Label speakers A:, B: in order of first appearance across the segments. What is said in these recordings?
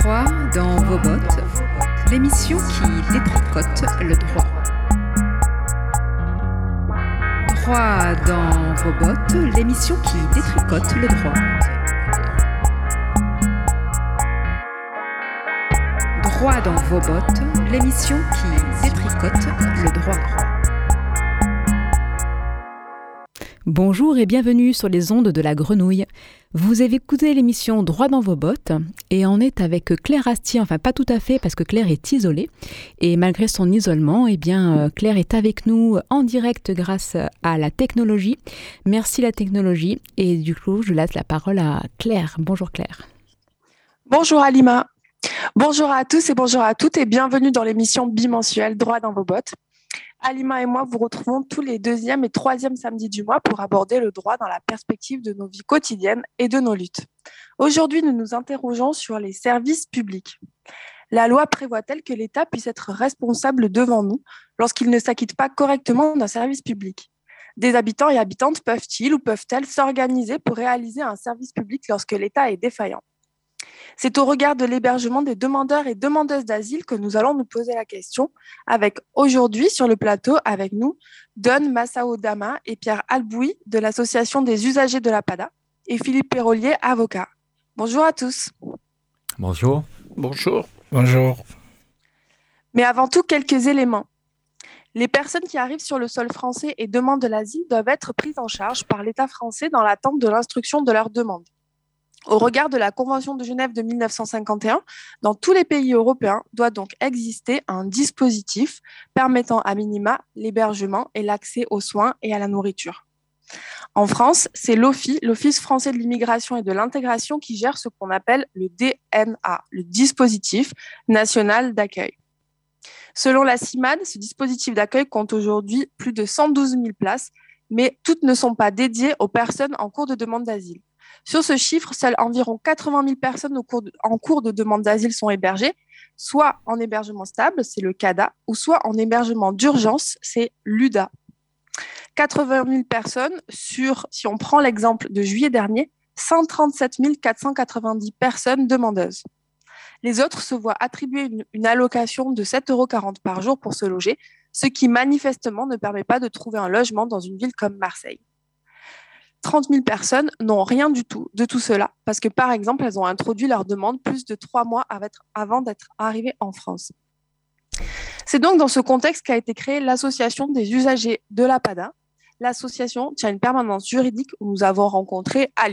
A: Droit dans vos bottes, l'émission qui détricote le droit. Droit dans vos bottes, l'émission qui détricote le droit. Droit dans vos bottes, l'émission qui détricote le droit. Bonjour et bienvenue sur les ondes de la grenouille. Vous avez écouté l'émission Droit dans vos bottes et on est avec Claire Astier, enfin pas tout à fait parce que Claire est isolée et malgré son isolement, eh bien euh, Claire est avec nous en direct grâce à la technologie. Merci la technologie et du coup je laisse la parole à Claire. Bonjour Claire.
B: Bonjour Alima. Bonjour à tous et bonjour à toutes et bienvenue dans l'émission bimensuelle Droit dans vos bottes. Alima et moi vous retrouvons tous les deuxièmes et troisièmes samedis du mois pour aborder le droit dans la perspective de nos vies quotidiennes et de nos luttes. Aujourd'hui, nous nous interrogeons sur les services publics. La loi prévoit-elle que l'État puisse être responsable devant nous lorsqu'il ne s'acquitte pas correctement d'un service public? Des habitants et habitantes peuvent-ils ou peuvent-elles s'organiser pour réaliser un service public lorsque l'État est défaillant? C'est au regard de l'hébergement des demandeurs et demandeuses d'asile que nous allons nous poser la question, avec aujourd'hui sur le plateau avec nous Don Massao Dama et Pierre Albouy de l'Association des usagers de la PADA et Philippe Perrolier, avocat. Bonjour à tous.
C: Bonjour.
D: Bonjour.
E: Bonjour.
B: Mais avant tout, quelques éléments. Les personnes qui arrivent sur le sol français et demandent de l'asile doivent être prises en charge par l'État français dans l'attente de l'instruction de leur demande. Au regard de la Convention de Genève de 1951, dans tous les pays européens doit donc exister un dispositif permettant à minima l'hébergement et l'accès aux soins et à la nourriture. En France, c'est l'Office français de l'immigration et de l'intégration, qui gère ce qu'on appelle le DNA, le dispositif national d'accueil. Selon la CIMAD, ce dispositif d'accueil compte aujourd'hui plus de 112 000 places, mais toutes ne sont pas dédiées aux personnes en cours de demande d'asile. Sur ce chiffre, seules environ 80 000 personnes en cours de demande d'asile sont hébergées, soit en hébergement stable, c'est le CADA, ou soit en hébergement d'urgence, c'est l'UDA. 80 000 personnes sur, si on prend l'exemple de juillet dernier, 137 490 personnes demandeuses. Les autres se voient attribuer une, une allocation de 7,40 euros par jour pour se loger, ce qui manifestement ne permet pas de trouver un logement dans une ville comme Marseille. 30 000 personnes n'ont rien du tout de tout cela parce que, par exemple, elles ont introduit leur demande plus de trois mois avant d'être arrivées en France. C'est donc dans ce contexte qu'a été créée l'Association des usagers de la PADA. L'association tient une permanence juridique où nous avons rencontré à.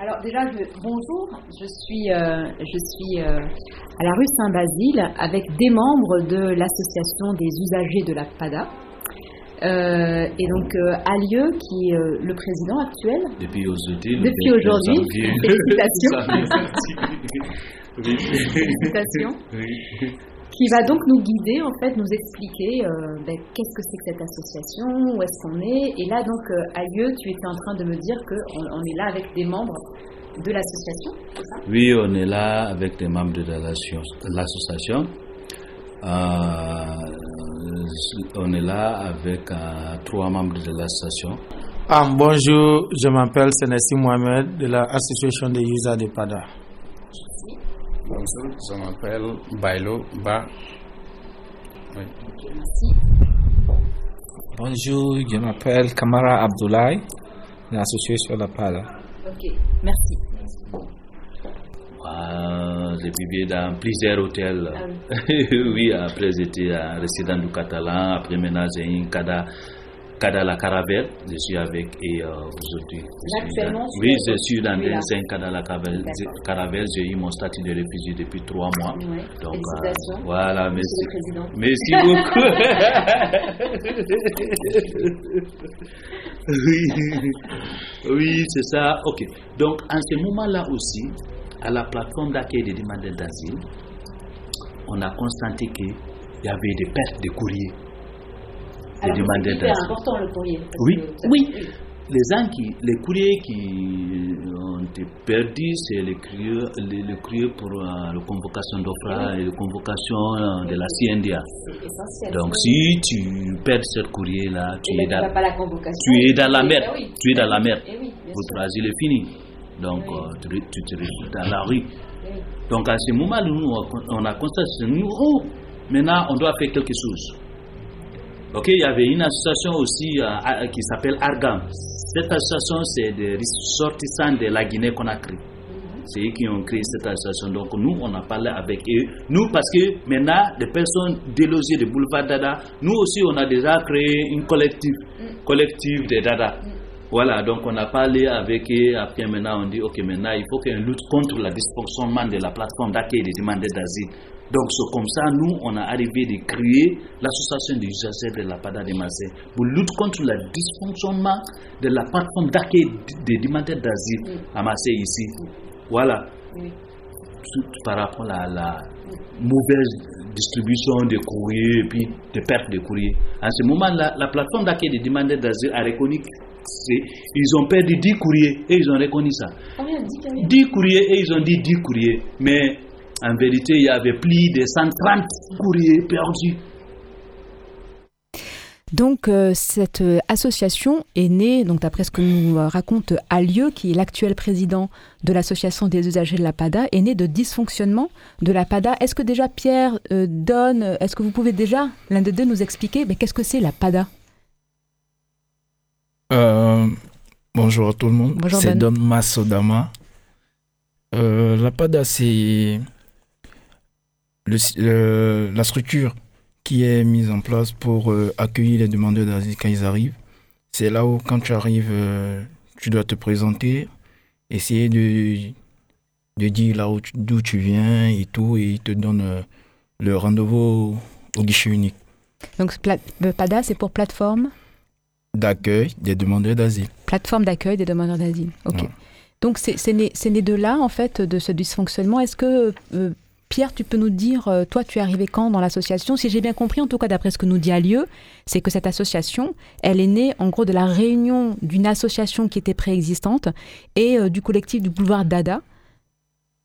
F: Alors déjà, bonjour, je suis, euh, euh, à la rue Saint-Basile avec des membres de l'association des usagers de la PADA. Euh, et donc euh, Alieu, qui est euh, le président actuel.
D: Depuis aujourd'hui.
F: Depuis aujourd'hui. Félicitations. Félicitations. Qui va donc nous guider, en fait, nous expliquer ben, qu'est-ce que c'est que cette association, où est-ce qu'on est. Et là, donc, Alieu, tu étais en train de me dire qu'on on est là avec des membres de l'association, c'est ça?
D: Oui, on est là avec des membres de l'association. Euh, on est là avec euh, trois membres de l'association.
E: Ah, bonjour, je m'appelle Senesi Mohamed de l'association des users de PADA.
G: Bonjour, je m'appelle Bailo Ba.
F: Oui. Merci.
C: Bonjour, je m'appelle Kamara Abdoulaye de l'association de PADA.
F: Ok, merci.
D: Ah, j'ai vécu dans plusieurs hôtels. Ah oui. oui. après j'étais résident du Catalan, après maintenant j'ai une Cada, Cada la Caravelle, je suis avec et euh, aujourd'hui. Oui, je suis dans oui, un Cada la Caravelle, j'ai eu mon statut de réfugié depuis trois mois.
F: Donc euh,
D: voilà, merci. Merci beaucoup. oui, oui c'est ça. Ok. Donc en ce moment-là aussi, à la plateforme d'accueil des demandeurs d'asile, on a constaté qu'il y avait des pertes de courriers.
F: Des demandeurs d'asile. C'est important le courrier.
D: Oui, oui. Les, gens qui, les courriers qui ont été perdus, c'est les courriers, les, les courriers pour euh, la convocation d'OFRA et la convocation euh, de la CNDA. Donc si tu perds ce courrier-là, tu, es dans, tu es dans la mer.
F: Oui.
D: Tu es dans la mer.
F: Oui,
D: Votre asile est fini. Donc, euh, tu, te retrouves dans la rue. Donc, à ce moment, nous, on a constaté, nous, maintenant, on doit faire quelque chose. Ok, il y avait une association aussi euh, qui s'appelle Argam. Cette association, c'est des ressortissants de la Guinée-Conakry. C'est eux qui ont créé cette association. Donc nous, on a parlé avec eux. Nous, parce que maintenant, des personnes délogées de boulevard Dada, nous aussi, on a déjà créé une collective, collective de Dada. Voilà, donc on a parlé avec eux. Après, maintenant, on dit, OK, maintenant, il faut qu'on lutte contre le dysfonctionnement de la plateforme d'accueil des demandeurs d'asile. Donc, c'est comme ça, nous, on a arrivé de créer l'association des usagers de la PADA de Marseille pour lutter contre le dysfonctionnement de la plateforme d'accueil des demandeurs d'asile à Marseille ici. Voilà. Par rapport à la mauvaise distribution des courriers et puis des pertes de courriers. À ce moment, là la plateforme d'accueil des demandeurs d'asile a reconnu ils ont perdu 10 courriers et ils ont reconnu ça. 10 courriers et ils ont dit 10 courriers. Mais en vérité, il y avait plus de 130 courriers perdus.
A: Donc euh, cette euh, association est née, donc d'après ce que nous euh, raconte Alieu, qui est l'actuel président de l'association des usagers de la PADA, est née de dysfonctionnement de la PADA. Est-ce que déjà Pierre donne, est-ce que vous pouvez déjà l'un des deux nous expliquer mais qu'est-ce que c'est la PADA?
H: Bonjour à tout le monde. C'est Don Masodama. la PADA, c'est la structure qui est mise en place pour euh, accueillir les demandeurs d'asile quand ils arrivent. C'est là où, quand tu arrives, euh, tu dois te présenter, essayer de, de dire là d'où tu viens et tout, et ils te donnent euh, le rendez-vous au guichet unique.
A: Donc, PADA, c'est pour plateforme?
H: D'accueil des demandeurs d'asile.
A: Plateforme d'accueil des demandeurs d'asile, ok. Donc, c'est né, né, de là, en fait, de ce dysfonctionnement. Est-ce que Pierre, tu peux nous dire, euh, toi, tu es arrivé quand dans l'association? Si j'ai bien compris, en tout cas d'après ce que nous dit Alieu, c'est que cette association, elle est née en gros de la réunion d'une association qui était préexistante et euh, du collectif du boulevard Dada.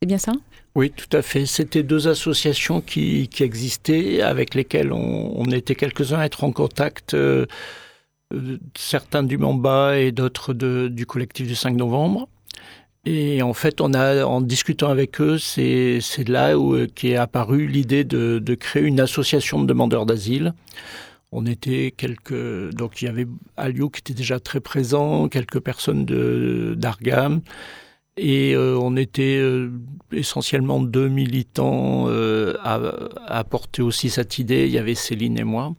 A: C'est bien ça?
I: Oui, tout à fait. C'était deux associations qui, existaient, avec lesquelles on, était quelques-uns à être en contact, euh, certains du Mamba et d'autres du collectif du 5 novembre. Et en fait, on a, en discutant avec eux, c'est là où euh, est apparue l'idée de, créer une association de demandeurs d'asile. On était quelques, donc il y avait Alio qui était déjà très présent, quelques personnes d'Argam, et euh, on était euh, essentiellement deux militants à, à, porter aussi cette idée. Il y avait Céline et moi.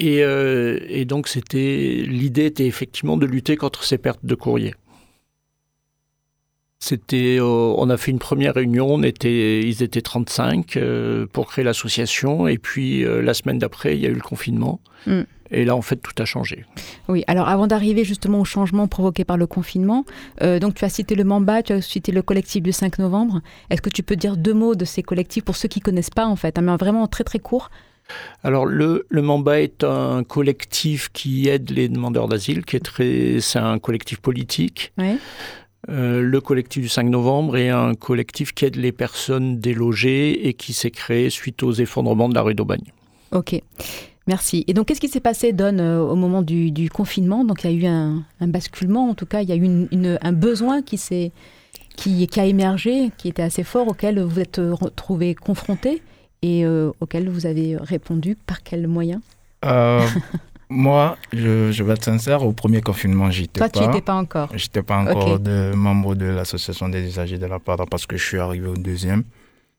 I: Et, et donc c'était l'idée était effectivement de lutter contre ces pertes de courrier. C'était, euh, on a fait une première réunion, on était, ils étaient 35 euh, pour créer l'association, et puis euh, la semaine d'après, il y a eu le confinement. Mm. Et là, en fait, tout a changé.
A: Oui, alors avant d'arriver justement au changement provoqué par le confinement, donc tu as cité le Mamba, tu as cité le collectif du 5 novembre. Est-ce que tu peux dire deux mots de ces collectifs pour ceux qui ne connaissent pas, en fait, hein, mais vraiment très très court
I: alors le, le Mamba est un collectif qui aide les demandeurs d'asile, qui est très, c'est un collectif politique. Oui. Euh, le collectif du 5 novembre est un collectif qui aide les personnes délogées et qui s'est créé suite aux effondrements de la rue d'Aubagne.
A: Ok. Merci. Et donc, qu'est-ce qui s'est passé, Don, euh, au moment du, confinement? Donc, il y a eu un, basculement, en tout cas, il y a eu un besoin qui, s'est, qui, qui, a émergé, qui était assez fort, auquel vous êtes retrouvés confrontés et euh, auquel vous avez répondu. Par quels moyens
H: Moi, je, vais être sincère, au premier confinement, j'étais pas.
A: Toi, tu étais pas encore
H: J'étais pas encore de membre de l'association des usagers de la PADA parce que je suis arrivé au deuxième.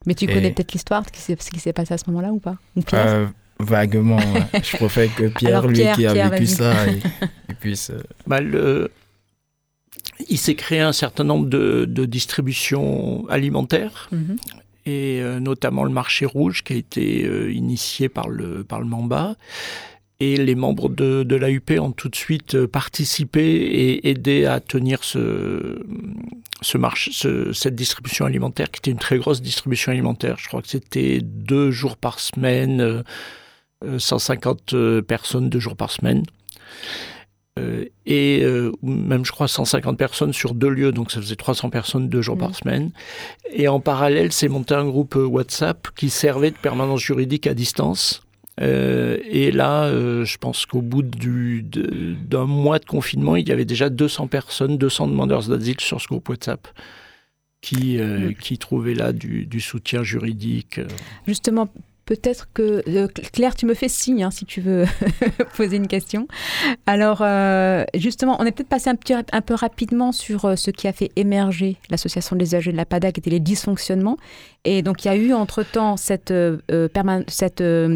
A: Mais tu connais peut-être l'histoire, ce qui s'est passé à ce moment-là ou pas?
H: Euh, Vaguement. je préfère que Pierre, lui qui a vécu ça, il, puisse. Euh,
I: bah, il s'est créé un certain nombre de, distributions alimentaires. Mhm. Et euh, notamment le marché rouge qui a été initié par le, par le Mamba. Et les membres de, de l'AUP ont tout de suite euh, participé et aidé à tenir ce, ce marché, cette distribution alimentaire, qui était une très grosse distribution alimentaire. Je crois que c'était deux jours par semaine, 150 euh, euh, personnes deux jours par semaine. Et même je crois 150 personnes sur deux lieux, donc ça faisait 300 personnes deux jours par mmh. semaine. Et en parallèle, c'est monté un groupe WhatsApp qui servait de permanence juridique à distance et là, je pense qu'au bout d'un mois de confinement, il y avait déjà 200 personnes, 200 demandeurs d'asile sur ce groupe WhatsApp qui, mm. qui trouvaient là du, du soutien juridique.
A: Justement, peut-être que euh, Claire, tu me fais signe hein, si tu veux poser une question. Alors, euh, justement, on est peut-être passé un, petit, un peu rapidement sur euh, ce qui a fait émerger l'association des âgés de la PADA, qui étaient les dysfonctionnements. Et donc, il y a eu entre-temps cette,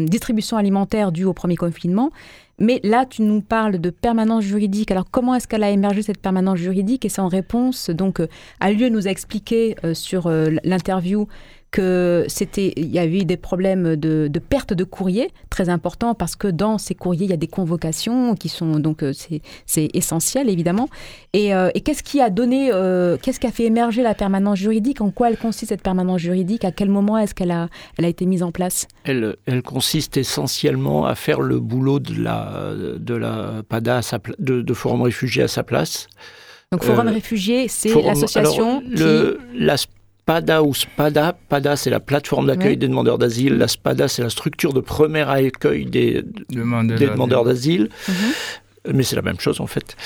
A: distribution alimentaire due au premier confinement. Mais là, tu nous parles de permanence juridique. Alors, comment est-ce qu'elle a émergé cette permanence juridique? Et c'est en réponse, donc, à lieu nous a expliqué sur l'interview que c'était, il y a eu des problèmes de, perte de courrier très importants parce que dans ces courriers il y a des convocations qui sont donc euh, c'est essentiel évidemment. Et, euh, et qu'est-ce qui a donné, euh, qu'est-ce qui a fait émerger la permanence juridique? En quoi elle consiste cette permanence juridique? À quel moment est-ce qu'elle a, elle a été mise en place?
I: Elle, elle consiste essentiellement à faire le boulot de la de la PADA de, de Forum Réfugié à sa place.
A: Donc Forum Réfugié, c'est l'association qui...
I: SPADA ou SPADA. PADA, c'est la plateforme d'accueil des demandeurs d'asile. La SPADA, c'est la structure de premier accueil des, demandeurs d'asile. Mhm. Mais c'est la même chose, en fait.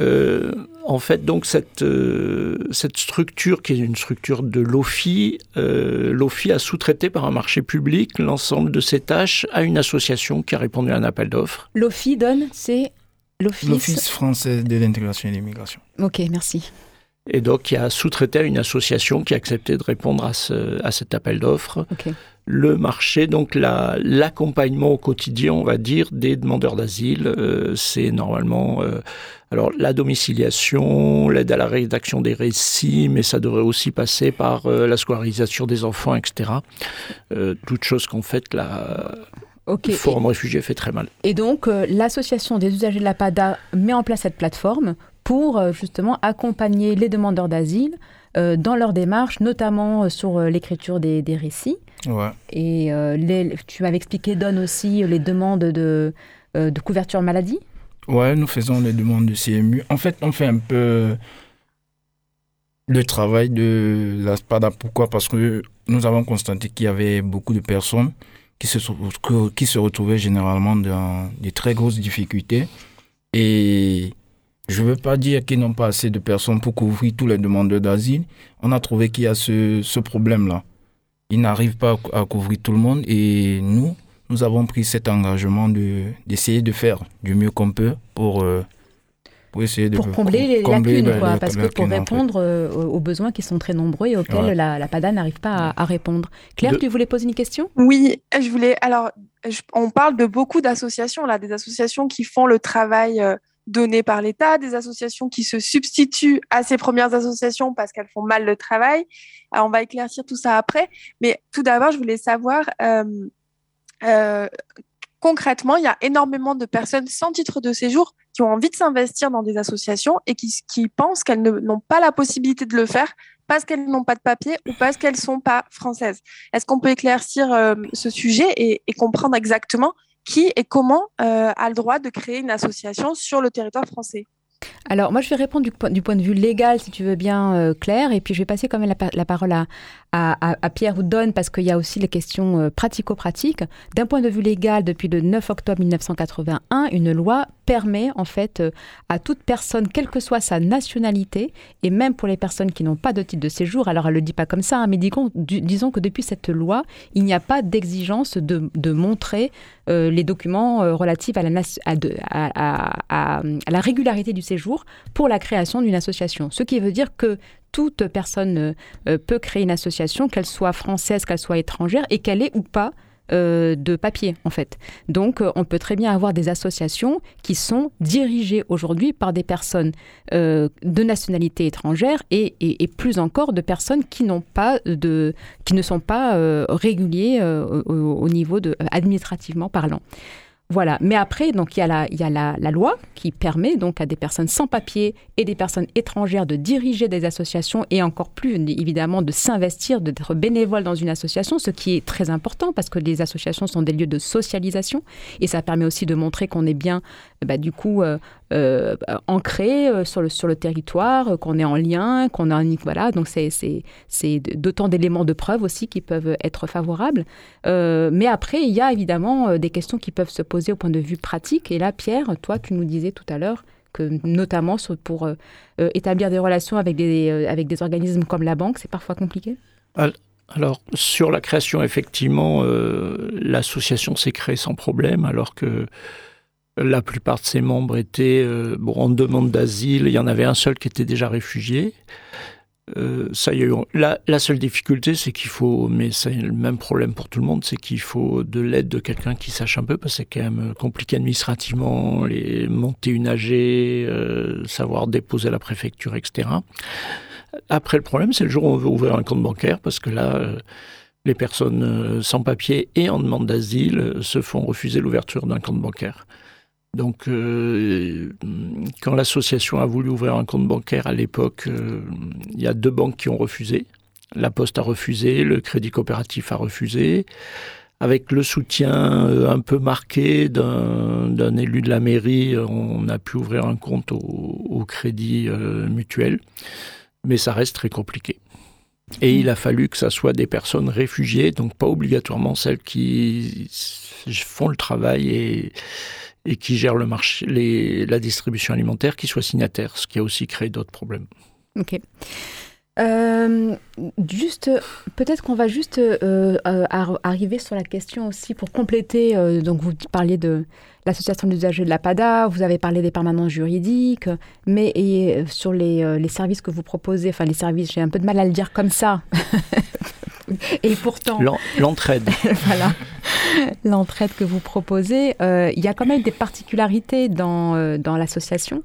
I: Euh, en fait, donc, cette, euh, cette structure, qui est une structure de l'OFI, euh, l'OFI a sous-traité par un marché public l'ensemble de ses tâches à une association qui a répondu à un appel d'offres.
A: L'OFI donne, c'est
H: l'Office français de l'intégration et de l'immigration.
A: Ok, merci
I: et donc qui a sous-traité à une association qui a accepté de répondre à, ce, à cet appel d'offres. Le marché, donc l'accompagnement au quotidien, on va dire, des demandeurs d'asile, euh, c'est normalement euh, alors la domiciliation, l'aide à la rédaction des récits, mais ça devrait aussi passer par euh, la scolarisation des enfants, etc. toutes choses qu'en fait la le Forum Réfugié fait très mal.
A: Et donc, l'association des usagers de la PADA met en place cette plateforme pour euh, justement accompagner les demandeurs d'asile euh, dans leur démarche, notamment euh, sur l'écriture des, récits. Et tu m'avais expliqué, Don, aussi les demandes de, de couverture maladie
H: Ouais, nous faisons les demandes de CMU. En fait, on fait un peu le travail de la SPADA. Pourquoi? Parce que nous avons constaté qu'il y avait beaucoup de personnes qui se, qui se retrouvaient généralement dans des très grosses difficultés. Et je ne veux pas dire qu'ils n'ont pas assez de personnes pour couvrir tous les demandeurs d'asile. On a trouvé qu'il y a ce, ce problème-là. Ils n'arrivent pas à couvrir tout le monde et nous, nous avons pris cet engagement d'essayer de, faire du mieux qu'on peut pour, euh,
A: pour essayer de... Pour combler les lacunes, quoi, parce que pour répondre euh, aux besoins qui sont très nombreux et auxquels la, la, PADA n'arrive pas à, répondre. Claire, tu voulais poser une question?
B: Oui, je voulais... Alors, on parle de beaucoup d'associations, là, des associations qui font le travail... Euh, données par l'État, des associations qui se substituent à ces premières associations parce qu'elles font mal le travail. on va éclaircir tout ça après. Mais tout d'abord, je voulais savoir, euh, euh, concrètement, il y a énormément de personnes sans titre de séjour qui ont envie de s'investir dans des associations et qui, pensent qu'elles n'ont pas la possibilité de le faire parce qu'elles n'ont pas de papier ou parce qu'elles ne sont pas françaises. Est-ce qu'on peut éclaircir euh, ce sujet et, et comprendre exactement qui et comment euh, a le droit de créer une association sur le territoire français
A: alors, moi, je vais répondre du, point de vue légal, si tu veux bien, euh, Claire, et puis je vais passer quand même la, parole à, à, Pierre Houdon parce qu'il y a aussi les questions euh, pratico-pratiques. D'un point de vue légal, depuis le 9 octobre 1981, une loi permet en fait euh, à toute personne, quelle que soit sa nationalité, et même pour les personnes qui n'ont pas de titre de séjour, alors elle ne le dit pas comme ça, hein, mais disons, que depuis cette loi, il n'y a pas d'exigence de, montrer euh, les documents relatifs à la, à, à la régularité du séjour pour la création d'une association. Ce qui veut dire que toute personne euh, euh, peut créer une association, qu'elle soit française, qu'elle soit étrangère, et qu'elle ait ou pas euh, de papier en fait. Donc on peut très bien avoir des associations qui sont dirigées aujourd'hui par des personnes de nationalité étrangère et, plus encore de personnes qui n'ont pas de qui ne sont pas réguliers au, niveau de administrativement parlant. Voilà. Mais après, donc il y a, la, la, loi qui permet donc à des personnes sans papier et des personnes étrangères de diriger des associations et encore plus évidemment de s'investir, d'être bénévole dans une association, ce qui est très important parce que les associations sont des lieux de socialisation et ça permet aussi de montrer qu'on est bien bah, du coup ancré sur le, sur le territoire, qu'on est en lien, qu'on a un... Voilà, donc c'est d'autant d'éléments de preuve aussi qui peuvent être favorables. mais après, il y a évidemment des questions qui peuvent se poser au point de vue pratique. Et là, Pierre, toi, tu nous disais tout à l'heure que notamment pour établir des relations avec des, avec des organismes comme la banque, c'est parfois compliqué?
I: Alors, sur la création, effectivement, euh, l'association s'est créée sans problème, alors que la plupart de ses membres étaient euh, en demande d'asile. Il y en avait un seul qui était déjà réfugié. Euh, la, seule difficulté, c'est qu'il faut, mais c'est le même problème pour tout le monde, c'est qu'il faut de l'aide de quelqu'un qui sache un peu, parce que c'est quand même compliqué administrativement, les, monter une AG, savoir déposer à la préfecture, etc. Après, le problème, c'est le jour où on veut ouvrir un compte bancaire, parce que là, euh, les personnes euh, sans papier et en demande d'asile euh, se font refuser l'ouverture d'un compte bancaire. Donc, quand l'association a voulu ouvrir un compte bancaire à l'époque, il y a deux banques qui ont refusé. La Poste a refusé, le Crédit Coopératif a refusé. Avec le soutien un peu marqué d'un élu de la mairie, on a pu ouvrir un compte au, au Crédit Mutuel mais ça reste très compliqué. Et il a fallu que ça soit des personnes réfugiées, donc pas obligatoirement celles qui font le travail et, et qui gèrent le marché, la distribution alimentaire, qui soient signataires, ce qui a aussi créé d'autres problèmes.
A: Ok. Euh, juste, peut-être qu'on va juste euh, euh, arriver sur la question aussi pour compléter. donc, vous parliez de l'association d'usagers de la PADA, vous avez parlé des permanences juridiques, mais sur les, les, services que vous proposez, enfin les services, j'ai un peu de mal à le dire comme ça. et pourtant.
I: L'entraide.
A: voilà. L'entraide que vous proposez, il y a quand même des particularités dans, dans l'association.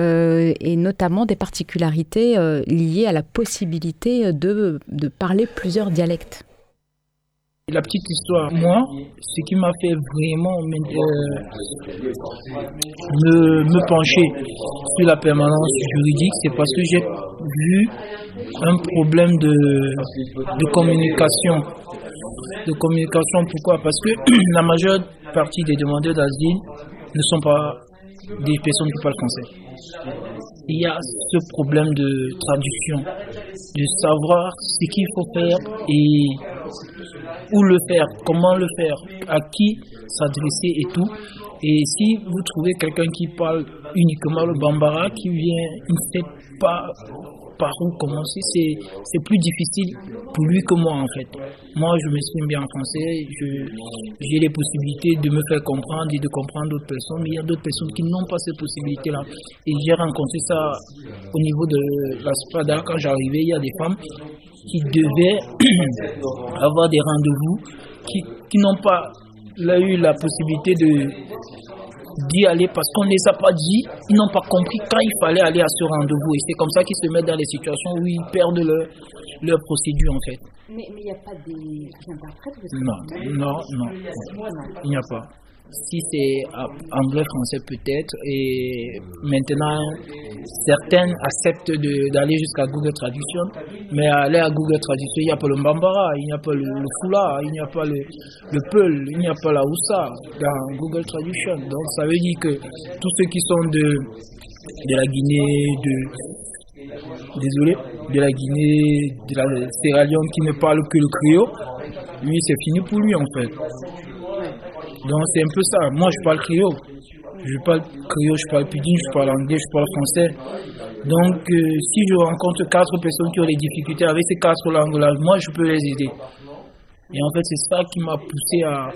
A: Euh, et notamment des particularités euh, liées à la possibilité de, de, parler plusieurs dialectes.
J: La petite histoire, moi, ce qui m'a fait vraiment euh, me, pencher sur la permanence juridique, c'est parce que j'ai vu un problème de, de communication. De communication, pourquoi? Parce que la majeure partie des demandeurs d'asile ne sont pas des personnes qui parlent français il y a ce problème de traduction, de savoir ce qu'il faut faire et où le faire, comment le faire, à qui s'adresser et tout. Et si vous trouvez quelqu'un qui parle uniquement le bambara, qui vient, il ne sait pas par où commencer, c'est plus difficile pour lui que moi en fait. Moi, je m'exprime bien en français, j'ai les possibilités de me faire comprendre et de comprendre d'autres personnes, mais il y a d'autres personnes qui n'ont pas ces possibilités-là. Et j'ai rencontré ça au niveau de la SPADA quand j'arrivais, il y a des femmes qui devaient avoir des rendez-vous, qui, qui n'ont pas eu la possibilité de d'y aller parce qu'on ne les a pas dit, ils n'ont pas compris quand il fallait aller à ce rendez-vous. Et c'est comme ça qu'ils se mettent dans des situations où ils perdent leur, leur procédure en fait.
F: Mais il n'y a pas des interprètes
J: non, non, non, il n'y a pas si c'est anglais, français peut-être. Et maintenant, certaines acceptent d'aller jusqu'à Google Traduction. Mais aller à Google Traduction, il n'y a pas le Mbambara, il n'y a pas le, Fula, il n'y a pas le, le Peul, il n'y a pas la Oussa dans Google Traduction. Donc ça veut dire que tous ceux qui sont de, de la Guinée, de, désolé, de la Guinée, de la Sierra Leone qui ne parlent que le créole, lui c'est fini pour lui en fait. Donc c'est un peu ça. Moi je parle créole. Je parle créole, je parle pidgin, je parle anglais, je parle français. Donc euh, si je rencontre quatre personnes qui ont des difficultés avec ces quatre langues-là, moi je peux les aider. Et en fait, c'est ça qui m'a poussé à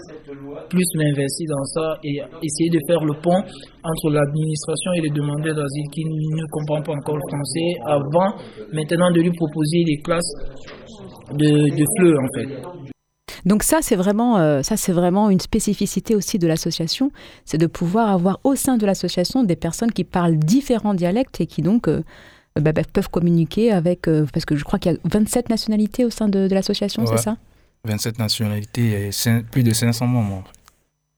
J: plus m'investir dans ça et essayer de faire le pont entre l'administration et les demandeurs d'asile qui ne comprennent pas encore le français avant maintenant de lui proposer des classes de, de fleurs en fait.
A: Donc ça, c'est vraiment, euh, ça, c'est vraiment une spécificité aussi de l'association, c'est de pouvoir avoir au sein de l'association des personnes qui parlent différents dialectes et qui donc euh, bah, bah, peuvent communiquer avec, euh, parce que je crois qu'il y a 27 nationalités au sein de, l'association, c'est ça?
H: 27 nationalités et plus de 500 membres.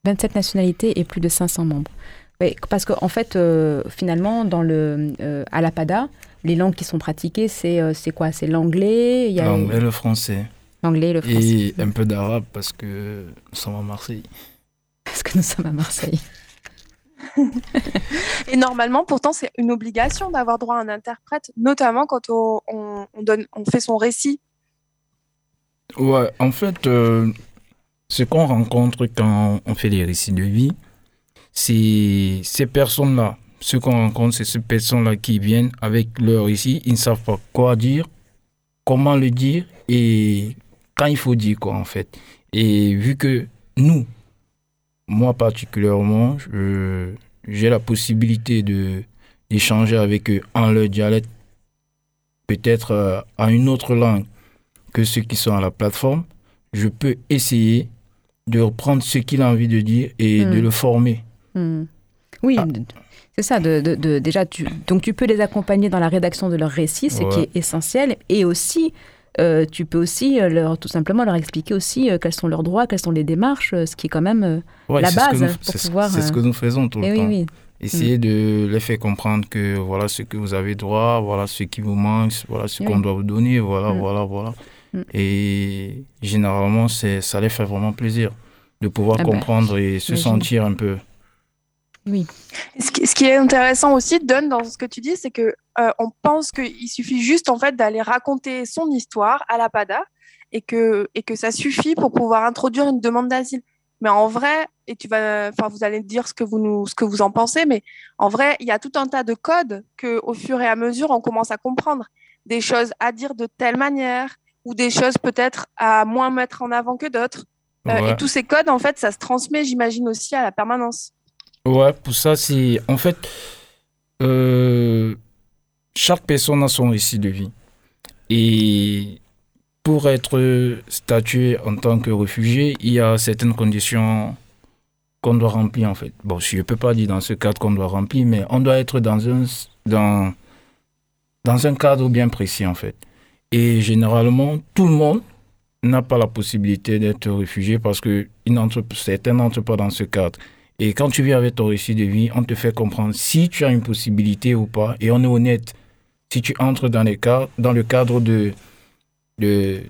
A: 27 nationalités et plus de 500 membres. Oui, parce qu'en en fait, finalement, dans le, à l'APADA, les langues qui sont pratiquées, c'est, c'est quoi? C'est l'anglais
H: L'anglais, le français.
A: L'anglais le français.
H: Et un peu d'arabe parce que nous sommes à Marseille.
A: Parce que nous sommes à Marseille.
B: Et normalement, pourtant, c'est une obligation d'avoir droit à un interprète, notamment quand on, donne, on fait son récit.
H: Ouais, en fait, euh, ce qu'on rencontre quand on fait les récits de vie, c'est ces personnes-là. Ce qu'on rencontre, c'est ces personnes-là qui viennent avec leur récit, ils ne savent pas quoi dire, comment le dire et quand il faut dire quoi, en fait. Et vu que nous, moi particulièrement, j'ai la possibilité de d'échanger avec eux en leur dialecte, peut-être euh, à une autre langue que ceux qui sont à la plateforme, je peux essayer de reprendre ce qu'il a envie de dire et de hmm. le former.
A: Hmm. Oui, ah. c'est ça. De, de, déjà, tu, donc tu peux les accompagner dans la rédaction de leur récit, ce qui est essentiel, et aussi euh, tu peux aussi euh, leur, tout simplement leur expliquer aussi euh, quels sont leurs droits, quelles sont les démarches, ce qui est quand même la base
H: pour pouvoir. C'est ce que nous faisons tout le eh temps. Essayer mm. de les faire comprendre que voilà ce que vous avez droit, voilà ce qui vous manque, voilà ce qu'on doit vous donner, voilà, mm. voilà, voilà. Mm. Et généralement, ça les fait vraiment plaisir de pouvoir ah ben, comprendre et se sentir un peu
B: oui. Ce qui, est intéressant aussi, Don, dans ce que tu dis, c'est que euh, on pense qu'il suffit juste en fait d'aller raconter son histoire à la PADA et que, et que ça suffit pour pouvoir introduire une demande d'asile. Mais en vrai, et tu vas, enfin, vous allez dire ce que vous nous, ce que vous en pensez, mais en vrai, il y a tout un tas de codes que, au fur et à mesure, on commence à comprendre des choses à dire de telle manière ou des choses peut-être à moins mettre en avant que d'autres. Euh, et tous ces codes, en fait, ça se transmet, j'imagine aussi à la permanence.
H: Ouais, pour ça, c'est. En fait, euh, chaque personne a son récit de vie. Et pour être statué en tant que réfugié, il y a certaines conditions qu'on doit remplir, en fait. Bon, je ne peux pas dire dans ce cadre qu'on doit remplir, mais on doit être dans un, dans, dans un cadre bien précis, en fait. Et généralement, tout le monde n'a pas la possibilité d'être réfugié parce que certains n'entrent pas dans ce cadre. Et quand tu viens avec ton récit de vie, on te fait comprendre si tu as une possibilité ou pas. Et on est honnête. Si tu entres dans, les cas, dans le cadre de, de,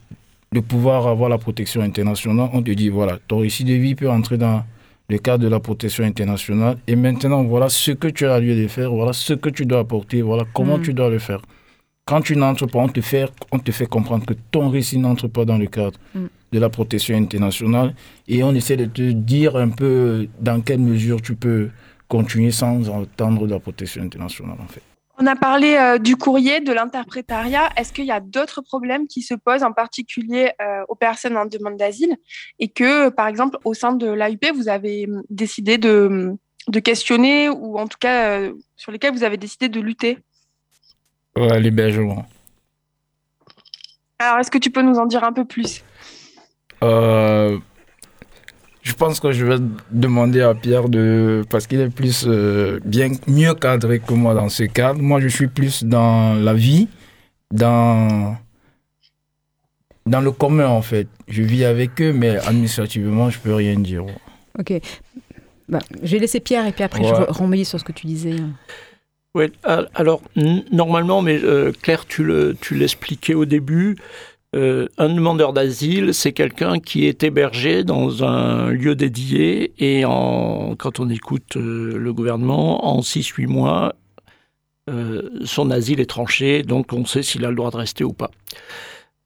H: de pouvoir avoir la protection internationale, on te dit voilà, ton récit de vie peut entrer dans le cadre de la protection internationale. Et maintenant, voilà ce que tu as lieu de faire, voilà ce que tu dois apporter, voilà comment mm. tu dois le faire. Quand tu n'entres pas, on te, fait, on te fait comprendre que ton récit n'entre pas dans le cadre. Mm de la protection internationale et on essaie de te dire un peu dans quelle mesure tu peux continuer sans entendre de la protection internationale en fait.
B: On a parlé euh, du courrier, de l'interprétariat. Est-ce qu'il y a d'autres problèmes qui se posent en particulier euh, aux personnes en demande d'asile et que, par exemple, au sein de l'AUP, vous avez hum, décidé de, hum, de, questionner ou en tout cas euh, sur lesquels vous avez décidé de lutter?
H: Ouais, l'hébergement.
B: Alors, est-ce que tu peux nous en dire un peu plus?
H: Euh, je pense que je vais demander à Pierre de parce qu'il est plus euh, bien mieux cadré que moi dans ce cadre. Moi, je suis plus dans la vie, dans dans le commun en fait. Je vis avec eux, mais administrativement, je peux rien dire.
A: Ok. Bah, je vais laisser Pierre et puis après je vais renvoyer sur ce que tu disais.
I: Oui, alors normalement, mais euh, Claire, tu l'expliquais au début, euh, un demandeur d'asile, c'est quelqu'un qui est hébergé dans un lieu dédié et quand on écoute euh, le gouvernement, en 6-8 mois, euh, son asile est tranché, donc on sait s'il a le droit de rester ou pas.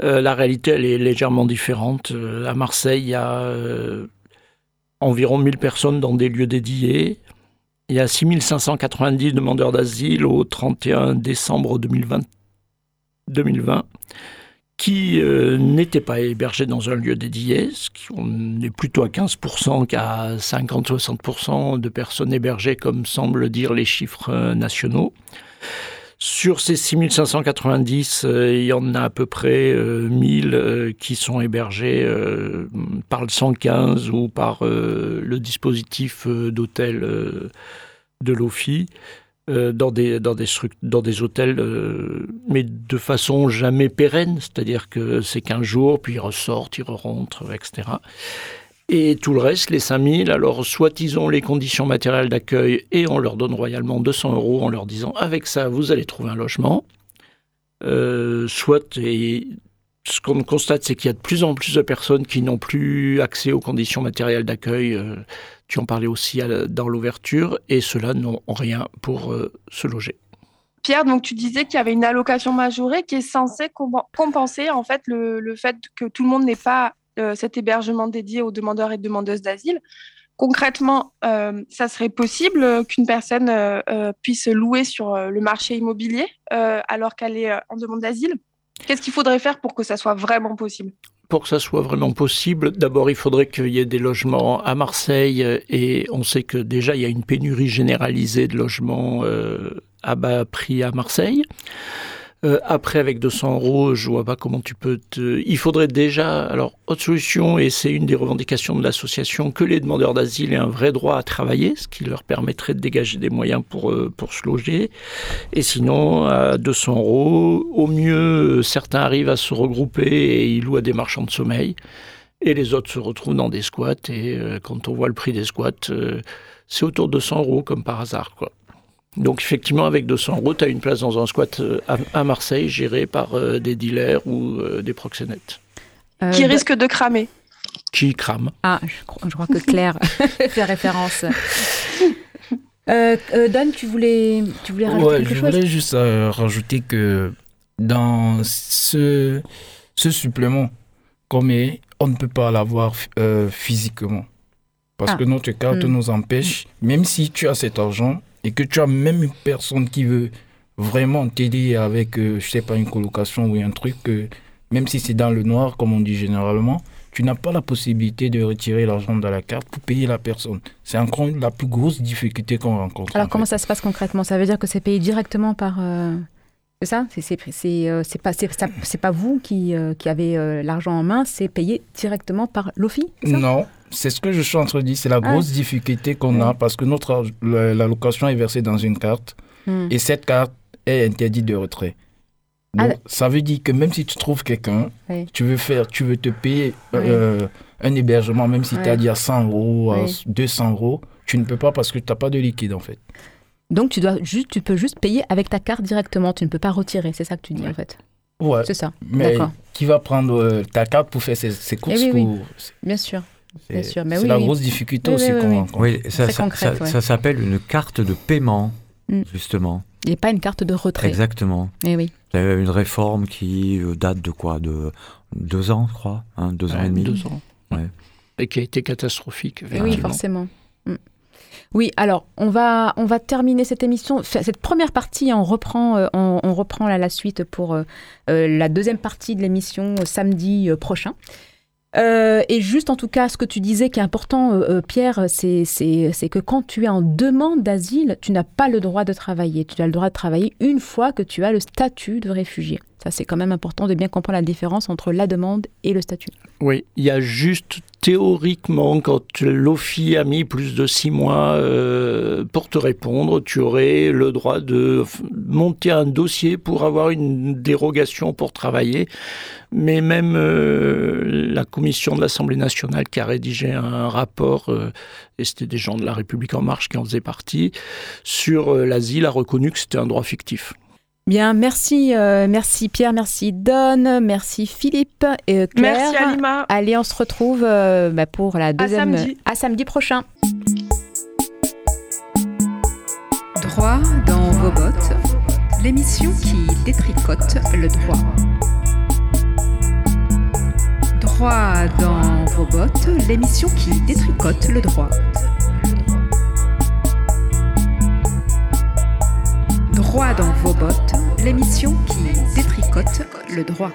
I: la réalité, elle est légèrement différente. à Marseille, il y a environ 1000 personnes dans des lieux dédiés. Il y a 6590 demandeurs d'asile au 31 décembre 2020. 2020 qui euh, n'étaient pas hébergés dans un lieu dédié, on est plutôt à 15% qu'à 50-60% de personnes hébergées, comme semblent dire les chiffres euh, nationaux. Sur ces 6590, euh, il y en a à peu près 1000 qui sont hébergés par le 115 ou par le dispositif d'hôtel de l'OFI. Euh, dans, des, dans, des, dans des hôtels, euh, mais de façon jamais pérenne, c'est-à-dire que c'est qu'un jour, puis ils ressortent, ils rentrent, etc. Et tout le reste, les 5000, alors soit ils ont les conditions matérielles d'accueil et on leur donne royalement 200 euros en leur disant avec ça, vous allez trouver un logement, euh, soit, et ce qu'on constate, c'est qu'il y a de plus en plus de personnes qui n'ont plus accès aux conditions matérielles d'accueil. euh, tu en parlais aussi dans l'ouverture, et ceux-là n'ont rien pour euh, se loger.
B: Pierre, donc tu disais qu'il y avait une allocation majorée qui est censée compen- compenser en fait le, fait que tout le monde n'ait pas euh, cet hébergement dédié aux demandeurs et demandeuses d'asile. Concrètement, ça serait possible qu'une personne puisse louer sur le marché immobilier alors qu'elle est en demande d'asile? Qu'est-ce qu'il faudrait faire pour que ça soit vraiment possible
I: Pour que ça soit vraiment possible, d'abord il faudrait qu'il y ait des logements à Marseille euh, et on sait que déjà il y a une pénurie généralisée de logements euh, à bas prix à Marseille. Euh, après, avec 200 euros, je vois pas comment tu peux te... Il faudrait déjà... Alors, autre solution, et c'est une des revendications de l'association, que les demandeurs d'asile aient un vrai droit à travailler, ce qui leur permettrait de dégager des moyens pour, euh, pour se loger. Et sinon, à 200 euros, au mieux, certains arrivent à se regrouper et ils louent à des marchands de sommeil. Et les autres se retrouvent dans des squats. Et euh, quand on voit le prix des squats, euh, c'est autour de 200 euros, comme par hasard, quoi. Donc effectivement, avec 200 euros, tu as une place dans un squat euh, à, Marseille géré par euh, des dealers ou euh, des proxénètes
A: Euh,
B: Qui
A: Don-
B: risque de cramer
I: qui crament.
A: Ah, je crois, je crois que Claire fait référence. Euh, euh, Don, tu voulais, tu voulais rajouter
H: Ouais,
A: quelque
H: je
A: chose?
H: voulais juste euh, rajouter que dans ce, ce supplément, comme est, on ne peut pas l'avoir euh, physiquement. Parce
A: Ah.
H: que notre carte
A: Mm.
H: nous empêche, même si tu as cet argent et que tu as même une personne qui veut vraiment t'aider avec, euh, je sais pas, une colocation ou un truc, euh, même si c'est dans le noir, comme on dit généralement, tu n'as pas la possibilité de retirer l'argent de la carte pour payer la personne. C'est encore la plus grosse difficulté qu'on rencontre.
A: Alors
H: en
A: comment
H: fait.
A: ça se passe concrètement? Ça veut dire que c'est payé directement par... euh, C'est ça? C'est c'est c'est, euh, pas pas vous qui euh, qui avez euh, l'argent en main, c'est payé directement par l'OFI
H: Non, c'est ce que je suis en train de dire. C'est la
A: Ah.
H: grosse difficulté qu'on a parce que notre arg- le- la location est versée dans une carte
A: Hmm.
H: et cette carte est interdite de retrait.
A: Ah,
H: Donc, ça veut dire que même si tu trouves quelqu'un,
A: Oui.
H: tu veux faire, tu veux te payer euh, un hébergement, même si tu as dit à 100 euros, à
A: Oui.
H: 200 euros, tu ne peux pas parce que tu n'as pas de liquide en fait.
A: Donc tu dois juste tu peux juste payer avec ta carte directement, tu ne peux pas retirer, c'est ça que tu dis en fait.
H: Ouais.
A: C'est ça.
H: Mais qui va prendre euh, ta carte pour faire ses, ses courses
A: Eh oui, oui.
H: pour-
A: Bien sûr. Bien
H: C'est
A: oui,
H: la
A: oui.
H: grosse difficulté
A: Oui,
H: aussi
A: oui, oui,
H: qu'on
A: oui.
K: ça,
A: Très
K: ça,
A: concrète,
K: ça-
A: ouais.
K: ça s'appelle une carte de paiement,
A: Mm.
K: justement.
A: Et pas une carte de retrait.
K: Exactement.
A: Eh oui.
K: Il y avait une réforme qui euh, date de quoi? De deux ans, je crois hein, Deux ans et demi?
I: deux ans.
K: Ouais.
I: Et qui a été catastrophique.
A: Oui, forcément. Mm. Oui, alors on va on va terminer cette émission, cette première partie. On reprend euh, on, on reprend là la suite pour euh, la deuxième partie de l'émission euh, samedi euh, prochain. Euh, et juste en tout cas, ce que tu disais qui est important, euh, euh, Pierre, c'est que quand tu es en demande d'asile, tu n'as pas le droit de travailler. Tu as le droit de travailler une fois que tu as le statut de réfugié. Ça, c'est quand même important de bien comprendre la différence entre la demande et le statut.
I: Oui, il y a juste théoriquement, quand l'OFI a mis plus de six mois euh, pour te répondre, tu aurais le droit de monter un dossier pour avoir une dérogation pour travailler. Mais même euh, la commission de l'Assemblée nationale qui a rédigé un rapport, euh, et c'était des gens de la République en marche qui en faisaient partie, sur l'asile a reconnu que c'était un droit fictif.
A: Bien, merci, euh, merci Pierre, merci Don, merci Philippe et euh, Claire.
B: Merci Alima.
A: Allez, on se retrouve euh, bah, pour la deuxième.
B: samedi.
A: à samedi prochain.
L: Droit dans vos bottes, l'émission qui détricote le droit. Droit dans vos bottes, l'émission qui détricote le droit. Droit dans vos bottes, l'émission qui détricote le droit.